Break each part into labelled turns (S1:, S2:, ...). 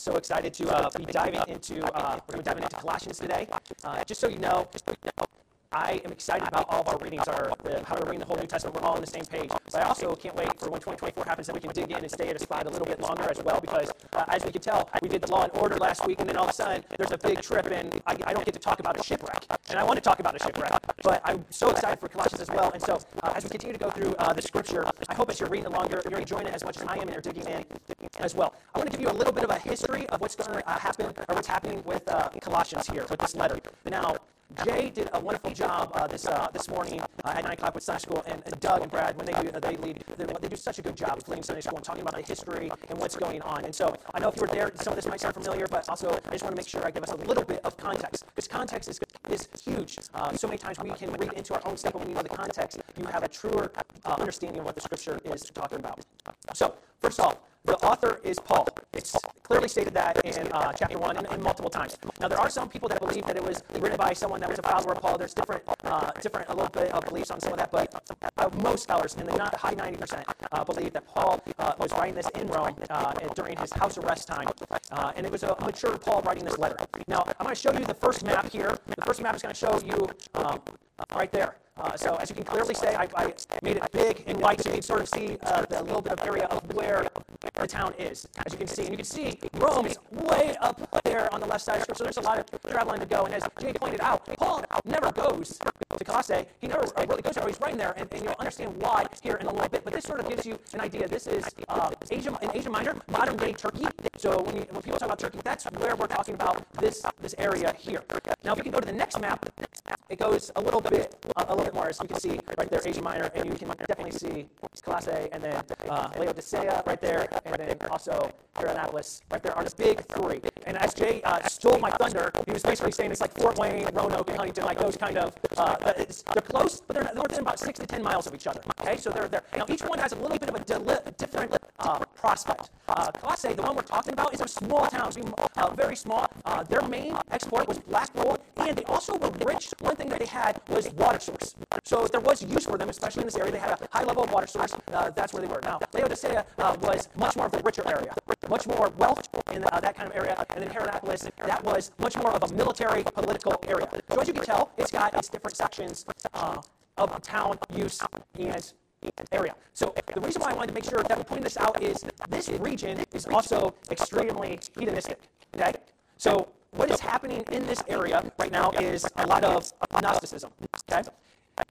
S1: so excited to uh, be diving into uh, we're diving into Colossians today. Uh, just so you know, I am excited about all of our readings, our uh, how we're reading the whole New Testament. We're all on the same page. But I also can't wait for when 2024 happens that we can dig in and stay at a spot a little bit longer as well. Because uh, as we can tell, we did the Law and Order last week, and then all of a sudden there's a big trip, and I, I don't get to talk about a shipwreck. And I want to talk about a shipwreck, but I'm so excited for Colossians as well. And so uh, as we continue to go through uh, the Scripture, I hope as you're reading along, you're, you're enjoying it as much as I am, and you're digging in as well. I want to give you a little bit of a history of what's going to uh, happen or what's happening with uh, Colossians here with this letter. Now. Jay did a wonderful job uh, this uh, this morning uh, at 9 o'clock with Sunday School, and, Doug and Brad, when they do, they lead, they, they, do such a good job leading Sunday School and talking about the history and what's going on. And so I know if you were there, some of this might sound familiar, but also I just want to make sure I give us a little bit of context, because context is, is huge. Uh, so many times we can read into our own statement when we know the context, you have a truer uh, understanding of what the Scripture is talking about. So, first off, the author is Paul. It's clearly stated that in uh, chapter 1 and, and, multiple times. Now, there are some people that believe that it was written by someone that was a follower of Paul. There's different, uh, different a little bit of beliefs on some of that, but uh, most scholars, and the not high 90%, uh, believe that Paul uh, was writing this in Rome uh, during his house arrest time, and it was a mature Paul writing this letter. Now, I'm going to show you the first map here. The first map is going to show you um, right there. Uh, so as you can clearly see, I, I, made it big and white so you can sort of see uh, the little bit of area of where the town is. As you can see, and you can see Rome is way up there on the left side. So there's a lot of traveling to go. And as Jake pointed out, Never goes to Colossae. He never really goes there. He's right there, and, and, you'll understand why here in a little bit. But this sort of gives you an idea. This is uh, Asia in Asia Minor, modern day Turkey. So when, you, when people talk about Turkey, that's where we're talking about this this area here. Now, if you can go to the next map, it goes a little bit a little bit more. So you can see right there Asia Minor, and you can definitely see Colossae, and then uh, Laodicea right there, and then also Hierapolis right there are the big three. And as Jay uh, stole my thunder, he was basically saying it's like Fort Wayne, Roanoke, and Huntington, like those kind of. Uh, they're close, but they're, they're within about six to ten miles of each other. Okay, so they're there. Now each one has a little bit of a deli- different uh, prospect. Uh, the one we're talking about, is a small town, uh, very small. Uh, their main export was black gold, and they also were rich. One thing that they had was water source. So there was use for them, especially in this area. They had a high level of water source. Uh, that's where they were. Now, Laodicea uh, was much more of a richer area, much more wealth in uh, that kind of area. And then Hierapolis, that was much more of a military, political area. So as you can tell, it's got its different sections uh, of town use and area. So the reason why I wanted to make sure that we're this out is this region is also extremely hedonistic. Okay? So what is happening in this area right now is a lot of Gnosticism. Okay?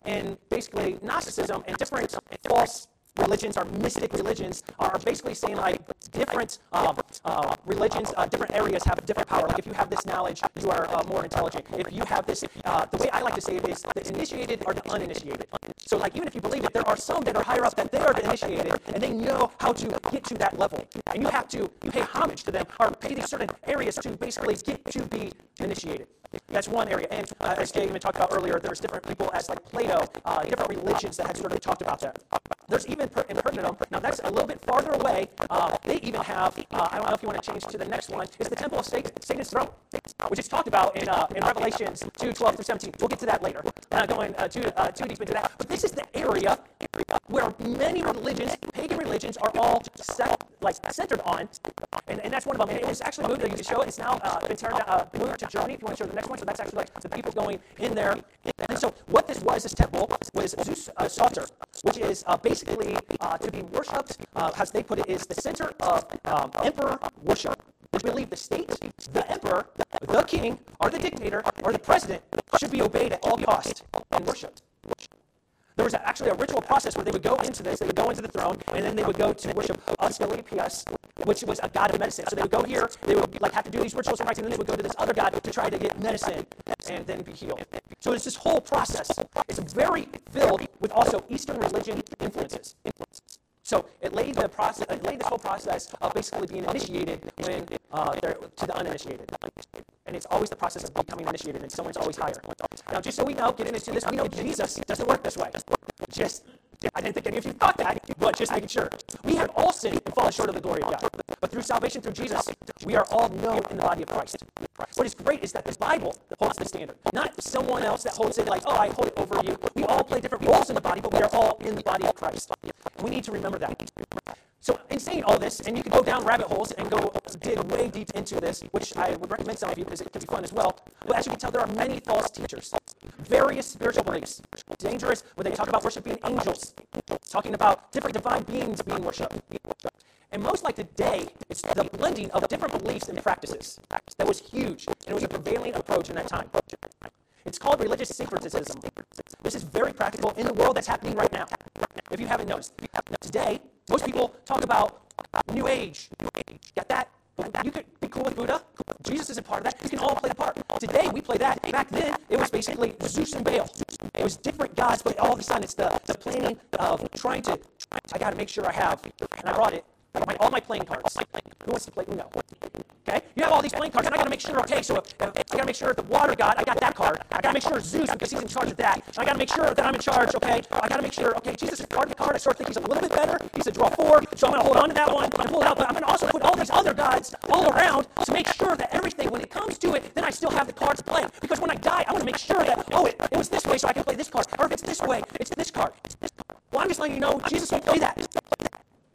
S1: And basically, Gnosticism and different false religions or mystic religions are basically saying like different uh, uh, religions, uh, different areas have a different power. Like if you have this knowledge, you are uh, more intelligent. If you have this, uh, the way I like to say it is the initiated are the uninitiated. So like even if you believe it, there are some that are higher up that they are the initiated and they know how to get to that level. And you have to you pay homage to them or pay these certain areas to basically get to be initiated. That's one area. And uh, as Jay even talked about earlier, there's different people as like Plato, uh, different religions that have sort of talked about that. There's even per- in Pergamum, now that's a little bit farther away. Uh, they even have, uh, I don't know if you want to change to the next one, is the Temple of Satan, Satan's throne, which is talked about in, uh, in Revelations 2, 12 through 17. We'll get to that later. Not going uh, too, uh, too deep into that. But this is the area where many religions, pagan religions, are all set, like centered on, and, and that's one of them. And it's actually moved. You can show it. It's now uh, been turned uh, moved to Germany. If you want to show the next one, so that's actually like the people going in there. And so what this was, this temple was Zeus uh, which is uh, basically uh, to be worshipped, uh, as they put it, is the center of um, emperor worship. Which believe the state, the emperor, the king, or the dictator, or the president should be obeyed at all cost and worshipped there was actually a ritual process where they would go into this, they would go into the throne, and then they would go to worship Asclepius, which was a god of medicine. So they would go here, they would like have to do these rituals and rites, and then they would go to this other god to try to get medicine and then be healed. So it's this whole process. It's very filled with also Eastern religion influences. So it laid the process, it laid this whole process of basically being initiated when uh, to the uninitiated. And it's always the process of becoming initiated, and someone's always higher. Now, just so we know, getting into this, we know Jesus doesn't work this way. Just I didn't think any of you thought that, but just making sure. We have all sinned and fallen short of the glory of God. But through salvation, through Jesus, we are all known in the body of Christ. What is great is that this Bible holds the standard. Not someone else that holds it like, oh, I hold it over you. We all play different roles in the body, but we are all in the body of Christ. We need to remember that. So, in saying all this, and you can go down rabbit holes and go dig way deep into this, which I would recommend some of you because it can be fun as well. But as you can tell, there are many false teachers, various spiritual beliefs, dangerous, when they talk about worshiping angels, talking about different divine beings being worshipped. And most like today, it's the blending of different beliefs and practices that was huge, and it was a prevailing approach in that time. It's called religious syncretism. This is very practical in the world that's happening right now. If you haven't noticed, today most people talk about New Age. Get that? You could be cool with Buddha. Jesus isn't part of that. You can all play the part. Today we play that. Back then it was basically Zeus and Baal. It was different gods, but all of a sudden it's the, the planning of trying to. I got to make sure I have, and I brought it. My, all my playing cards. Who wants to play Uno? Okay? You have all these playing cards, and I gotta make sure, okay, so if, if, I gotta make sure the water god, I got that card. I gotta make sure Zeus, because he's in charge of that. I gotta make sure that I'm in charge, okay? I gotta make sure, okay, Jesus is part of the card. I sort of think he's a little bit better. He's a draw four, so I'm gonna hold on to that one. I'm gonna pull it out, but I'm gonna also put all these other gods all around to make sure that everything, when it comes to it, then I still have the cards play. Because when I die, I wanna make sure that, oh, it, it was this way, so I can play this card. Or if it's this way, it's this card. It's this. Well, I'm just letting you know, Jesus won't play that.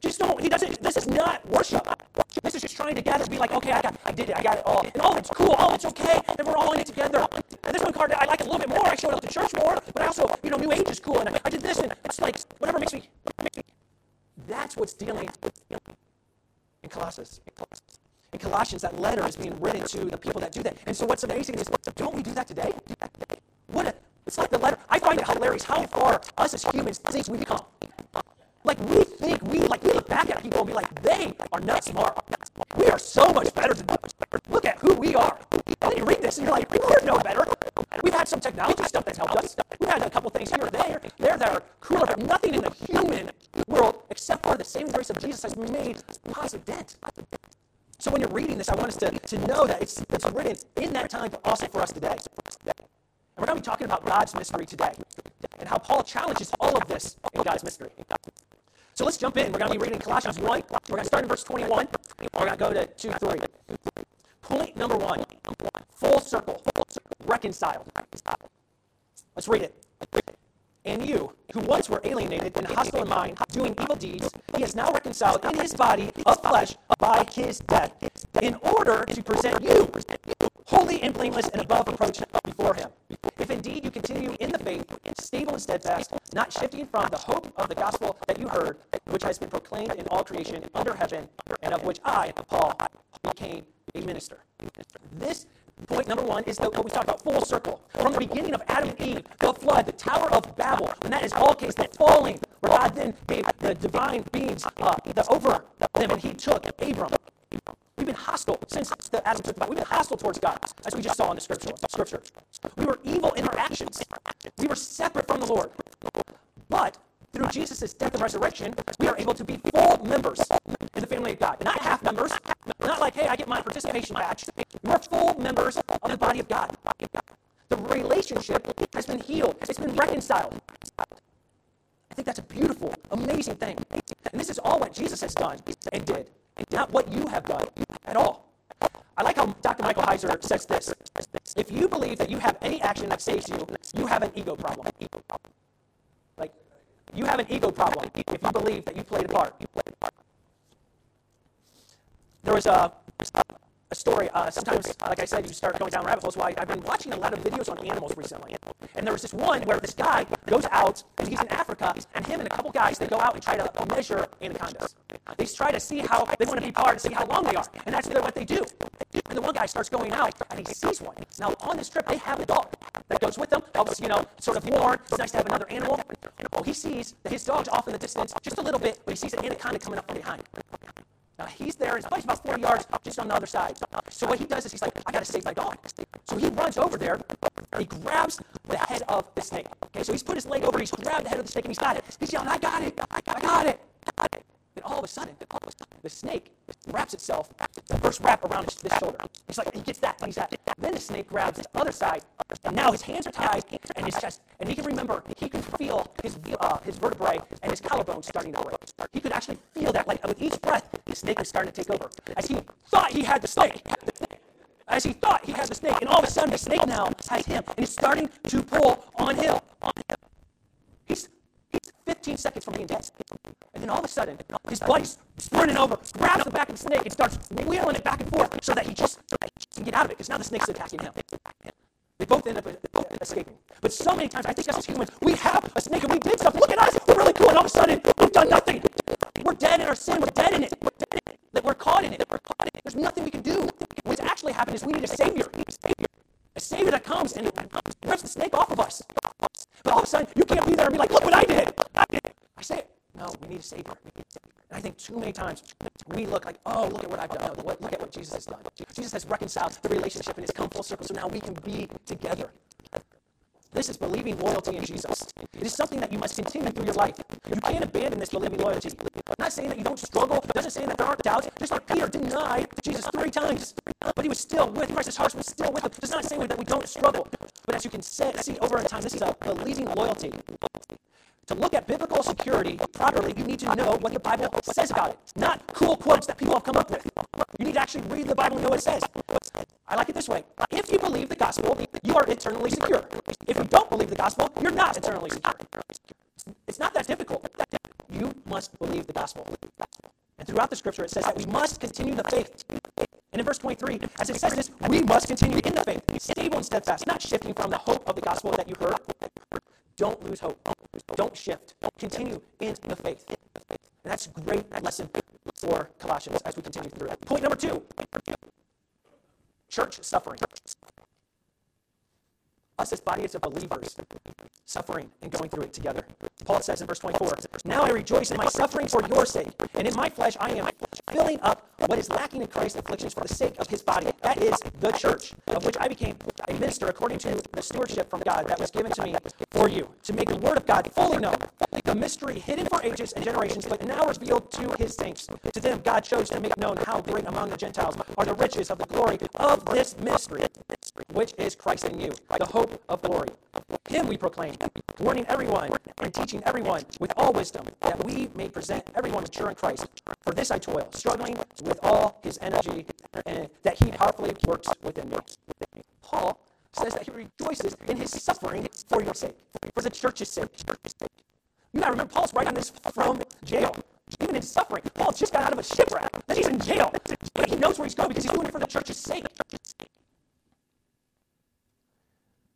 S1: Just don't, he doesn't, this is not worship. This is just trying to gather, be like, okay, I got, I did it, I got it all. And oh, it's cool, oh, it's okay, and we're all in it together. And this one card, I like a little bit more, I showed up to church more, but I also, you know, New Age is cool, and I, I did this, and it's like, whatever makes me, makes me. That's what's dealing in Colossus. in Colossus. In Colossians, that letter is being written to the people that do that. And so what's amazing is, don't we do that today? What a, it's like the letter. I find it hilarious how far us as humans think we become. Like we think we like we look back at people and be like, they are not smart. We are so much better than them. Look at who we are. And you read this and you're like, we were no better. We've had some technology stuff that's helped us. We've had a couple things here or there, there that are cooler, but nothing in the human world except for the saving grace of Jesus has made a positive dent. So when you're reading this, I want us to, to know that it's, it's written in that time, but also for us today. And we're going to be talking about God's mystery today and how Paul challenges all of this in God's mystery. So let's jump in. We're going to be reading Colossians 1. We're going to start in verse 21. We're going to go to 2 3. Point number one full circle, reconciled. Let's read it. And you, who once were alienated and hostile in mind, doing evil deeds, he has now reconciled in his body of flesh by his death, in order to present you holy and blameless and above reproach before him. If indeed you continue in the faith, stable and steadfast, not shifting from the hope of the gospel that you heard, which has been proclaimed in all creation under heaven, and of which I, Paul, became a minister. This point number one is what we talked about full circle. From the beginning of Adam and Eve, the flood, the Tower of Babel, and that is all case, that falling, where God then gave the divine beings uh, the over them, and he took Abram. Been hostile since the Adam took the We've been hostile towards God, as we just saw in the scripture. scripture. We were evil in our actions. We were separate from the Lord. But through Jesus' death and resurrection, we are able to be full members in the family of God. And not half members, not like, hey, I get my participation badge. We're full members of the body of God. The relationship has been healed, it's been reconciled. I think that's a beautiful, amazing thing. And this is all what Jesus has done and did, not what you have done at all. I like how Dr. Michael Heiser says this. If you believe that you have any action that saves you, you have an ego problem. Like, you have an ego problem if you believe that you played a part, you played a part. There was a, a story. Uh, sometimes, like I said, you start going down rabbit holes. Well, I, have been watching a lot of videos on animals recently. And there was this one where this guy goes out, and he's in Africa, and him and a couple guys, they go out and try to measure anacondas. They try to see how, they want to be part, see how long they are. And that's what they do. And the one guy starts going out, and he sees one. Now, on this trip, they have a dog that goes with them, helps, you know, sort of warn. It's nice to have another animal. Well, he sees that his dog's off in the distance just a little bit, but he sees an anaconda coming up from behind. Now he's there, his buddy's about 40 yards just on the other side. So what he does is he's like, I gotta save my dog. So he runs over there, and he grabs the head of the snake. Okay, so he's put his leg over, he's grabbed the head of the snake and he's got it. He's yelling, I got it, I got it, I got it. Then all of a sudden, the snake wraps itself, the first wrap around his, shoulder. He's like, he gets that, he's at. Then the snake grabs his other side, and now his hands are tied, and his chest, and he can remember, he can feel his, uh, his vertebrae and his collarbone starting to break. He could actually feel that, like with each breath, the snake was starting to take over. As he thought he had the snake, as he thought he had the snake, and all of a sudden the snake now has him, and he's starting to pull on him. On him. He's, he's 15 seconds from being dead. And then all of a sudden, his buddy's sprinting over, grabs the back of the snake, and starts wheeling it back and forth so that he just can get out of it because now the snake's attacking him. They both end up escaping. But so many times, I think as humans, we have a snake and we did something. Look at us. We're really cool. And all of a sudden, we've done nothing. We're dead in our sin. We're dead in it. We're dead in it. That we're caught in it. That We're caught in it. There's nothing we can do. What's actually happened is we need a savior. Savior. A savior that comes and rips the snake off of us. But all of a sudden, you can't be there and be like, look what I did. I did. I say it. No, we need a savior. And I think too many times we look like, oh, look at what I've done. No, look at what Jesus has done. Jesus has reconciled the relationship and it's come full circle. So now we can be together. This is believing loyalty in Jesus. It is something that you must continue through your life. You can't abandon this believing loyalty. I'm not saying that you don't struggle. It doesn't say that there aren't doubts. Just like Peter denied Jesus three times, but he was still with Christ. His heart was still with him. It's not saying that we don't struggle. But as you can see over time, this is a believing loyalty. To look at biblical security properly, you need to know what the Bible says about it. Not cool quotes that people have come up with. You need to actually read the Bible and know what it says. I like it this way. If you believe the gospel, you are eternally secure. If you don't believe the gospel, you're not eternally secure. It's not that difficult. You must believe the gospel. And throughout the scripture, it says that we must continue the faith. And in verse 23, as it says this, we must continue in the faith, stable and steadfast, not shifting from the hope of the gospel that you heard. Don't lose hope. Don't shift. Don't continue in the faith. And that's a great lesson for Colossians as we continue through it. Point number two church suffering. Us as bodies of believers suffering and going through it together. Paul says in verse 24, Now I rejoice in my suffering for your sake, and in my flesh I am filling up what is lacking in Christ's afflictions for the sake of his body. That is the church, of which I became a minister according to the stewardship from God that was given to me for you, to make the word of God fully known, the mystery hidden for ages and generations, but now revealed to his saints. To them God chose to make known how great among the Gentiles are the riches of the glory of this mystery, which is Christ in you, the hope of glory. Him we proclaim, warning everyone and teaching everyone with all wisdom, that we may present everyone mature in Christ. For this I toil, struggling with all his energy, and that he powerfully works within me. Paul says that he rejoices in his suffering for your sake, for the church's sake. You gotta remember, Paul's writing this from jail. Even in suffering, Paul just got out of a shipwreck. That he's in jail. But he knows where he's going because he's doing it for the church's sake.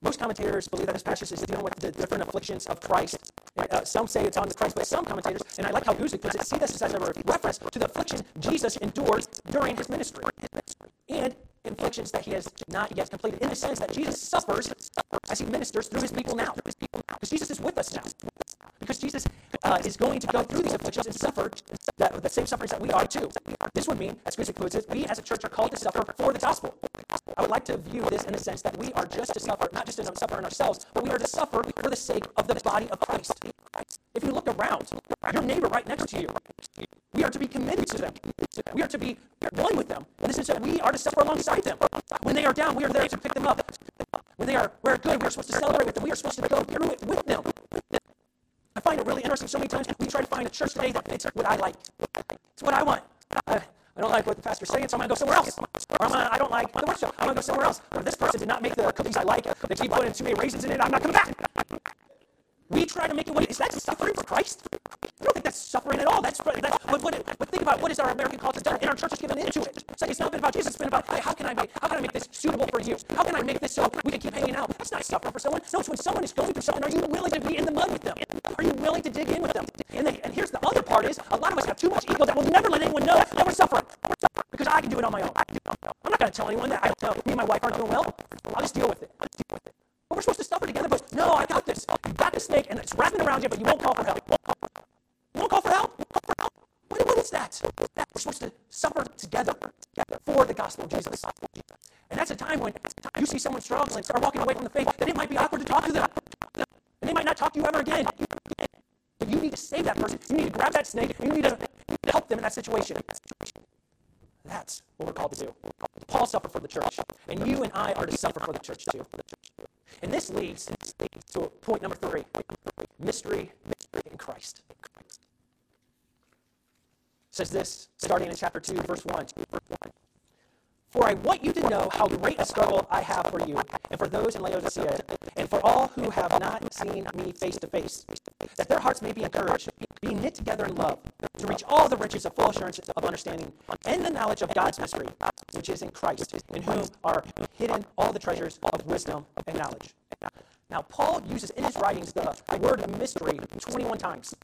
S1: Most commentators believe that this passage is dealing with the different afflictions of Christ. Right? Uh, some say it's on Christ, but some commentators, and I like how Guzik puts it, see this as a reference to the affliction Jesus endures during his ministry. And afflictions that he has not yet completed, in the sense that Jesus suffers as he ministers through his people now. Because Jesus is with us now. Because Jesus uh, is going to go through these afflictions and suffer that, the same sufferings that we are too. This would mean, as Guzik puts it, we as a church are called to suffer for the gospel. I would like to view this in the sense that we are just to suffer, not just to suffer in ourselves, but we are to suffer for the sake of the body of Christ. If you look around, your neighbor right next to you, we are to be committed to them. We are to be one with them. And this is that we are to suffer alongside them. When they are down, we are there to pick them up. When they are we're good, we are supposed to celebrate with them. We are supposed to go through it with them. I find it really interesting. So many times we try to find a church today that fits what I like. It's what I want. I, I don't like what the pastor's saying, so I'm going to go somewhere else. Or I'm gonna, I don't like the worship. I'm going to go somewhere else. Or this person did not make the cookies I like. They keep putting too many raisins in it. I'm not coming back. We try to make it what is that suffering for Christ? I don't think that's suffering at all. That's, that's but, what, but think about what is our American culture done, and our church has given into it. So it's not been about Jesus. It's been about hey, how can I make how can I make this suitable for you? How can I make this so we can keep hanging out? That's not suffering for someone. No, it's when someone is going through something. That's what we're called to do. Paul suffered for the church, and you and I are to suffer for the church too. And this leads to point number three mystery, in Christ. It says this, starting in chapter 2, verse 1. For I want you to know how great a struggle I have for you, and for those in Laodicea, and for all who have not seen me face to face, that their hearts may be encouraged, being knit together in love, to reach all the riches of full assurance of understanding, and the knowledge of God's mystery, which is in Christ, in whom are hidden all the treasures of wisdom and knowledge. Now, Paul uses in his writings the, word mystery 21 times.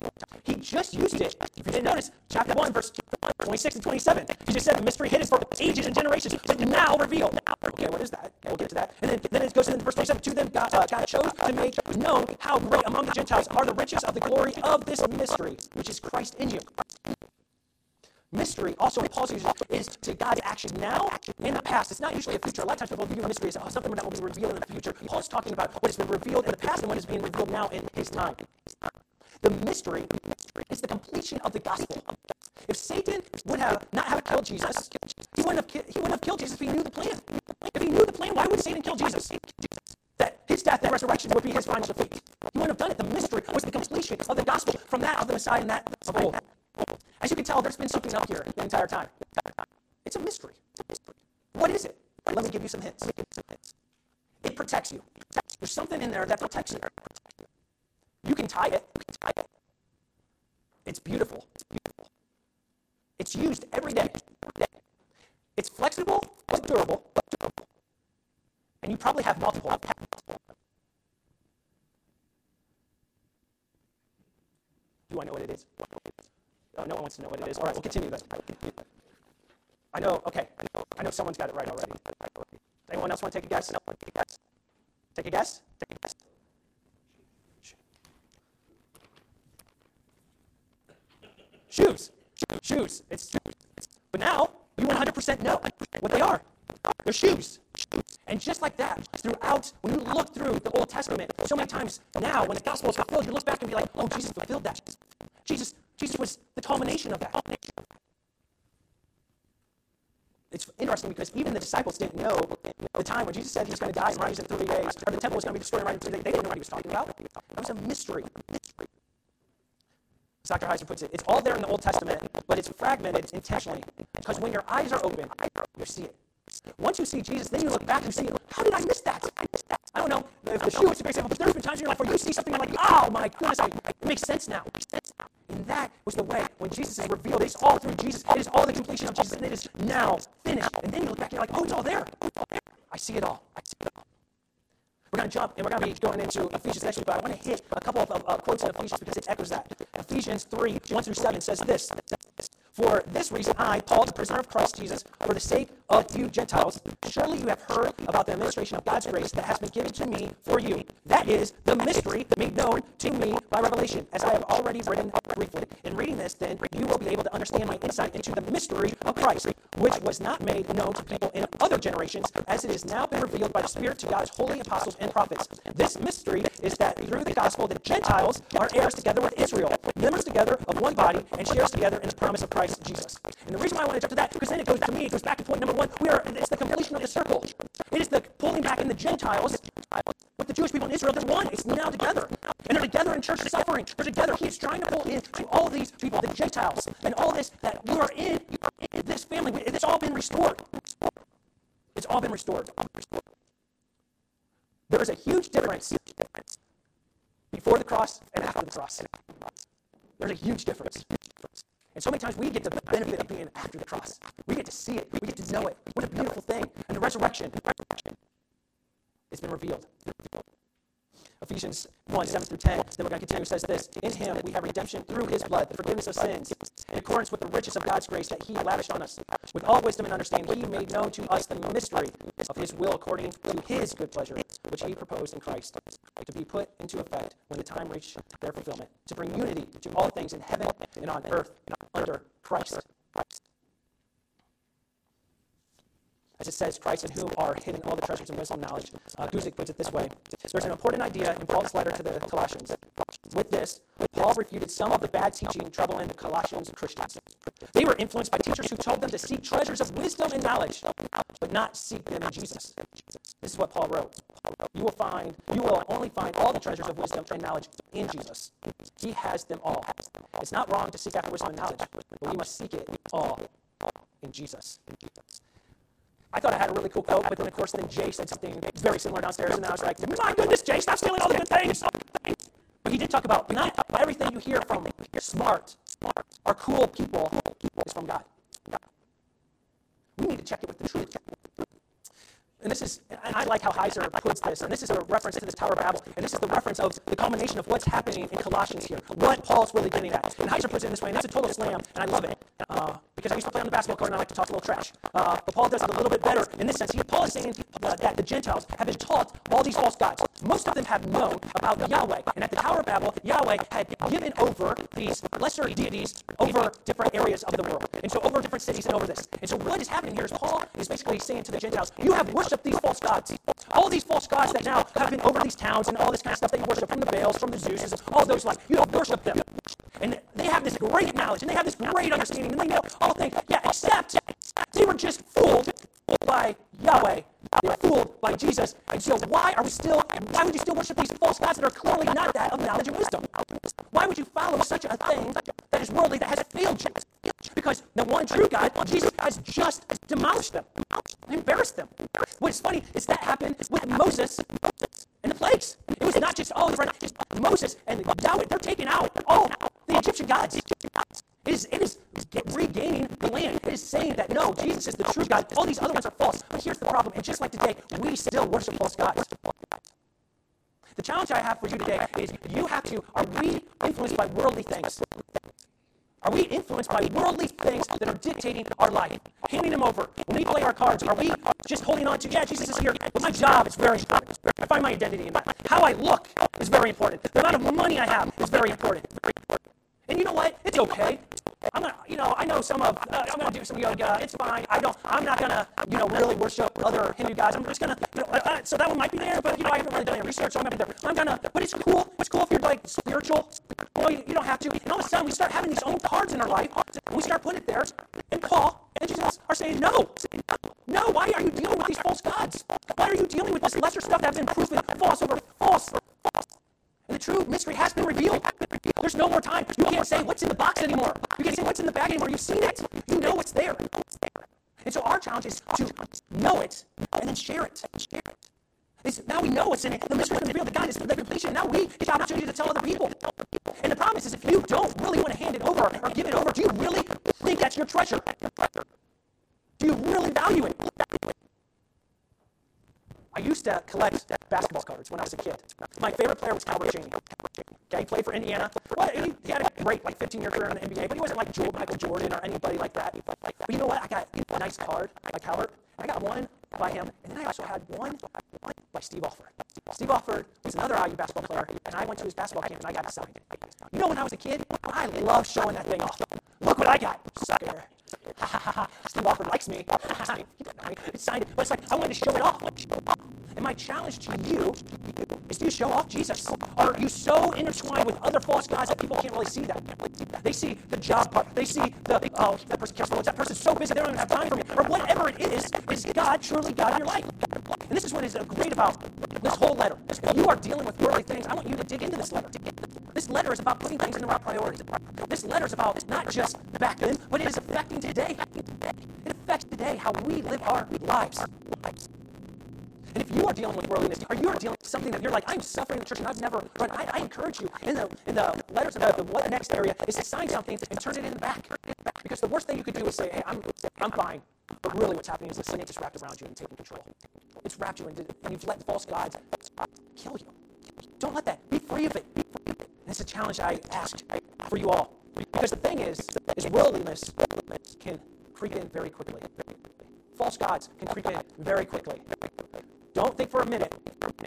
S1: He just used it. If you didn't notice, chapter 1, verse 26 and 27. He just said the mystery hidden for ages and generations, but now revealed. Okay, what is that? Okay, we'll get to that. And then, then it goes into verse 27. To them, God, uh, chose to make known how great among the Gentiles are the riches of the glory of this mystery, which is Christ in you. Mystery, also Paul's usage, is to God's action now in the past. It's not usually a future. A lot of times people view mystery as oh, something that will be revealed in the future. Paul's talking about what has been revealed in the past and what is being revealed now in his time. The mystery is the completion of the gospel. If Satan would have not have killed Jesus, he wouldn't have, he wouldn't have killed Jesus if he knew the plan. If he knew the plan, why would Satan kill Jesus? That his death and resurrection would be his final defeat. He wouldn't have done it. The mystery was the completion of the gospel from that of the Messiah and that of old. As you can tell, there's been something up here the entire time. It's a mystery. What is it? Let me give you some hints. It protects you. There's something in there that protects you. You can tie it. It's beautiful. It's beautiful. It's used every day. It's flexible but durable. And you probably have multiple. Do I know what it is? Oh, no one wants to know what it is. All right, we'll continue then. I know, okay. I know someone's got it right already. Anyone else want to take a guess? Take a guess? Take a guess. Shoes. Shoes. It's shoes. But now, you 100% know what they are. They're shoes. And just like that, throughout, when you look through the Old Testament, so many times now, when the gospel is fulfilled, you look back and be like, oh, Jesus fulfilled that. Jesus, Jesus was the culmination of that. It's interesting because even the disciples didn't know the time when Jesus said he was going to die and rise in three days, or the temple was going to be destroyed rise in three days. They didn't know what he was talking about. It was a mystery. As Dr. Heiser puts it, it's all there in the Old Testament, but it's fragmented intentionally. Because when your eyes are open, you see it. Once you see Jesus, then you look back and see, how did I miss that? I missed that. I don't know if the shoe is a great example, but there's been times in your life where you see something like, oh my goodness, it makes sense now. And that was the way when Jesus is revealed. It is all through Jesus. It is all the completion of Jesus, and it is now finished. And then you look back and you're like, oh, it's all there. I see it all. I see it all. We're going to jump and we're going to be going into Ephesians next week, but I want to hit a couple of uh, quotes in Ephesians because it echoes that. Ephesians 3 1 through 7 says this For this reason, I, Paul, the prisoner of Christ Jesus, for the sake of you Gentiles, surely you have heard about the administration of God's grace that has been given to me for you. That is the mystery made known to me by revelation, as I have already written briefly. In reading this, then, you will be able to understand my insight into the mystery of Christ, which was not made known to people in other generations, as it has now been revealed by the Spirit to God's holy apostles and prophets. This mystery is that through the gospel, the Gentiles are heirs together with Israel, members together of one body, and shares together in the promise of Christ Jesus. And the reason why I want to jump to that, because then it goes to me, it goes back to point number one. We are it's the completion of the circle. It is the pulling back in the Gentiles with the Jewish people in Israel. They're one. It's now together. And they're together in church suffering. They're together. He is trying to pull in to all these people, the Gentiles, and all this that you are in, you are in this family. It's all been restored. It's all been restored. There is a huge difference before the cross and after the cross. There's a huge difference. And so many times we get the benefit of being after the cross. We get to see it. We get to know it. What a beautiful thing. And the resurrection, the resurrection, it's been revealed. Ephesians 1, 7 through 10. Then we're going to continue. Says this In him we have redemption through his blood, the forgiveness of sins, in accordance with the riches of God's grace that he lavished on us. With all wisdom and understanding, he made known to us the mystery of his will according to his good pleasure, which he proposed in Christ, to be put into effect when the time reached their fulfillment, to bring unity to all things in heaven and on earth under Christ. As it says, Christ in whom are hidden all the treasures of wisdom and knowledge. Uh, Guzik puts it this way There's an important idea in Paul's letter to the Colossians. With this, Paul refuted some of the bad teaching troubling the Colossians and Christians. They were influenced by teachers who told them to seek treasures of wisdom and knowledge, but not seek them in Jesus. This is what Paul wrote. You will find, you will only find all the treasures of wisdom and knowledge in Jesus. He has them all. It's not wrong to seek after wisdom and knowledge, but we must seek it all in Jesus. I thought I had a really cool quote, but then of course then Jay said something very similar downstairs, and I was like, my goodness, Jay, stop stealing all the good things. But he did talk about not everything you hear from smart smart, or cool people, people is from God. We need to check it with the truth. And this is, and I like how Heiser puts this, and this is a reference to this Tower of Babel, and this is the reference of the combination of what's happening in Colossians here, what Paul's really getting at. And Heiser puts it in this way, and that's a total slam, and I love it, uh, because I used to play on the basketball court and I like to talk a little trash. Uh, but Paul does it a little bit better in this sense. He, Paul is saying that the Gentiles have been taught all these false gods. Most of them have known about Yahweh, and at the Tower of Babel, Yahweh had given over these lesser deities over different areas of the world, and so over different cities and over this. And so what is happening here is Paul is basically saying to the Gentiles, you have worshipped worship these false gods. All these false gods that now have been over these towns and all this kind of stuff you worship from the Baals, from the Zeuses, all those like, you don't worship them. And they have this great knowledge and they have this great understanding and they know all things. Yeah, except they were just fooled by Yahweh. They were fooled by Jesus. And so why are we still, why would you still worship these false gods that are clearly not that of knowledge and wisdom? Why would you follow such a thing that is worldly, that has failed you? Because the one true God, Jesus, has just demolished them, embarrassed them. What's funny is that happened with Moses and the plagues. It was not just, oh, it's Moses and Yahweh, they're taking out all the Egyptian gods. It is, it is regaining the land. It is saying that no, Jesus is the true God. All these other ones are false. But here's the problem. And just like today, we still worship false gods. The challenge I have for you today is you have to, are we influenced by worldly things? Are we influenced by worldly things that are dictating our life? Handing them over. When we play our cards, are we just holding on to, yeah, Jesus is here, but my job is very important. I find my identity in that. How I look is very important. The amount of money I have is very important. And you know what? It's okay. I'm gonna, you know, I know some of, uh, I'm gonna do some yoga. It's fine. I don't, I'm not gonna, you know, really worship other Hindu guys. I'm just gonna, you know, uh, uh so that one might be there, but you know, I haven't really done any research, so I'm be there. I'm gonna, but it's cool. It's cool if you're like spiritual. You know, you, you don't have to. And all of a sudden, we start having these own cards in our life, and we start putting it there. And Paul and Jesus are saying, no, no. Why are you dealing with these false gods? Why are you dealing with this lesser stuff that's been proven false over false? And the true mystery has been revealed. There's no more time. You can't say what's in the box anymore. You can't say what's in the bag anymore. You've seen it. You know what's there. It's there. And so our challenge is to know it and then share it. It's, now we know what's in it. The mystery has been revealed. The God is the completion. Now we get the opportunity to tell other people. And the problem is if you don't really want to hand it over or give it over, do you really think that's your treasure? Do you really value it? I used to collect basketball cards when I was a kid. My favorite player was Calbert Cheaney. Okay, he played for Indiana. Well, he, he, had a great, like, 15-year career in the NBA, but he wasn't like Jordan, Michael Jordan or anybody like that. But you know what? I got a nice card by Calbert. I got one by him, and then I also had one by Steve Alford. Steve Alford was another IU basketball player, and I went to his basketball camp, and I got signed. You know, when I was a kid, I loved showing that thing off. Look what I got, sucker. Steve Alford likes me. he signed but it's like I wanted to show it off. And my challenge to you is do you show off Jesus? Are you so intertwined with other false gods that people can't really see that? They see the job part. They see the, oh, that person cares That person's so busy they don't even have time for me. Or whatever it is, is God truly God in your life? And this is what is great about this whole letter. You are dealing with worldly things. I want you to dig into this letter. This letter is about putting things in the right priorities. This letter is about not just the back then, but it is affecting today. It affects today how we live our lives. And if you are dealing with worldliness, or you are dealing with something that you're like, I'm suffering in the church and I've never run, I, I encourage you in the in the letters of the, what next area is to sign something and turn it in the back. Because the worst thing you could do is say, hey, I'm I'm fine. But really what's happening is the sin is wrapped around you and taking control. It's wrapped you and, and you've let false gods kill you. Don't let that. Be free of it. Be free of it. And it's a challenge I ask for you all. Because the thing is, is worldliness can creep in very quickly. False gods can creep in very quickly. Don't think for a minute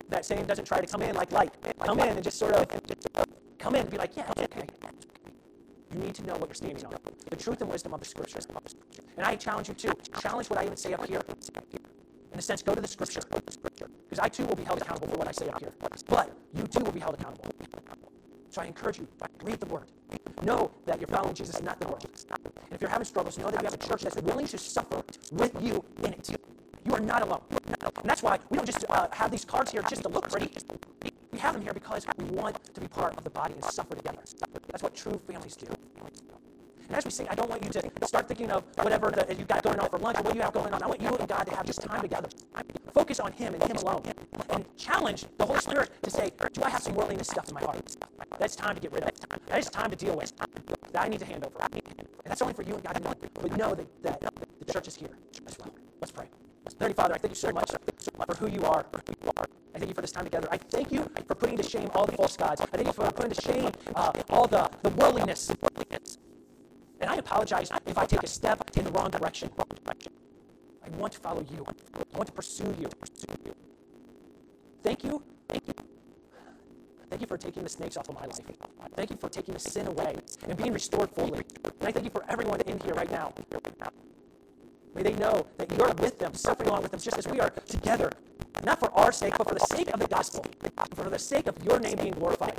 S1: that Satan doesn't try to come in like light. Come in and just sort of come in and be like, yeah, okay. You need to know what you're standing on. The truth and wisdom of the scriptures. And I challenge you to challenge what I even say up here. In a sense, go to the scripture. Because I too will be held accountable for what I say up here. But you too will be held accountable. So I encourage you, read the word. Know that you're following Jesus, not the world. And if you're having struggles, know that you have a church that's willing to suffer with you in it. You are not alone. And that's why we don't just uh, have these cards here just to look pretty. We have them here because we want to be part of the body and suffer together. That's what true families do. And as we sing, I don't want you to start thinking of whatever that you got going on for lunch or what you have going on. I want you and God to have just time together. Focus on Him and Him alone. And challenge the Holy Spirit to say, Do I have some worldliness stuff in my heart? That's time to get rid of. That is time to deal with. That I need to hand over. And that's only for you and God alone. But know that, that the church is here as well. Let's pray. Heavenly Father, I thank you so much for who you are. I thank you for this time together. I thank you for putting to shame all the false gods. I thank you for putting to shame uh, all the, the worldliness. And I apologize if I take a step in the wrong direction. I want to follow you. I want to pursue you. Thank you. Thank you. Thank you for taking the snakes off of my life. Thank you for taking the sin away and being restored fully. And I thank you for everyone in here right now. May they know that you're with them, suffering along with them, just as we are together. Not for our sake, but for the sake of the gospel, for the sake of your name being glorified.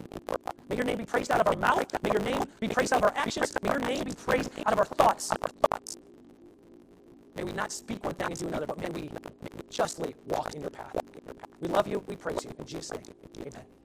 S1: May your name be praised out of our mouth. May your name be praised out of our actions. May your name be praised out of our thoughts. May we not speak one thing do another, but may we justly walk in your path. We love you. We praise you. In Jesus' name, amen.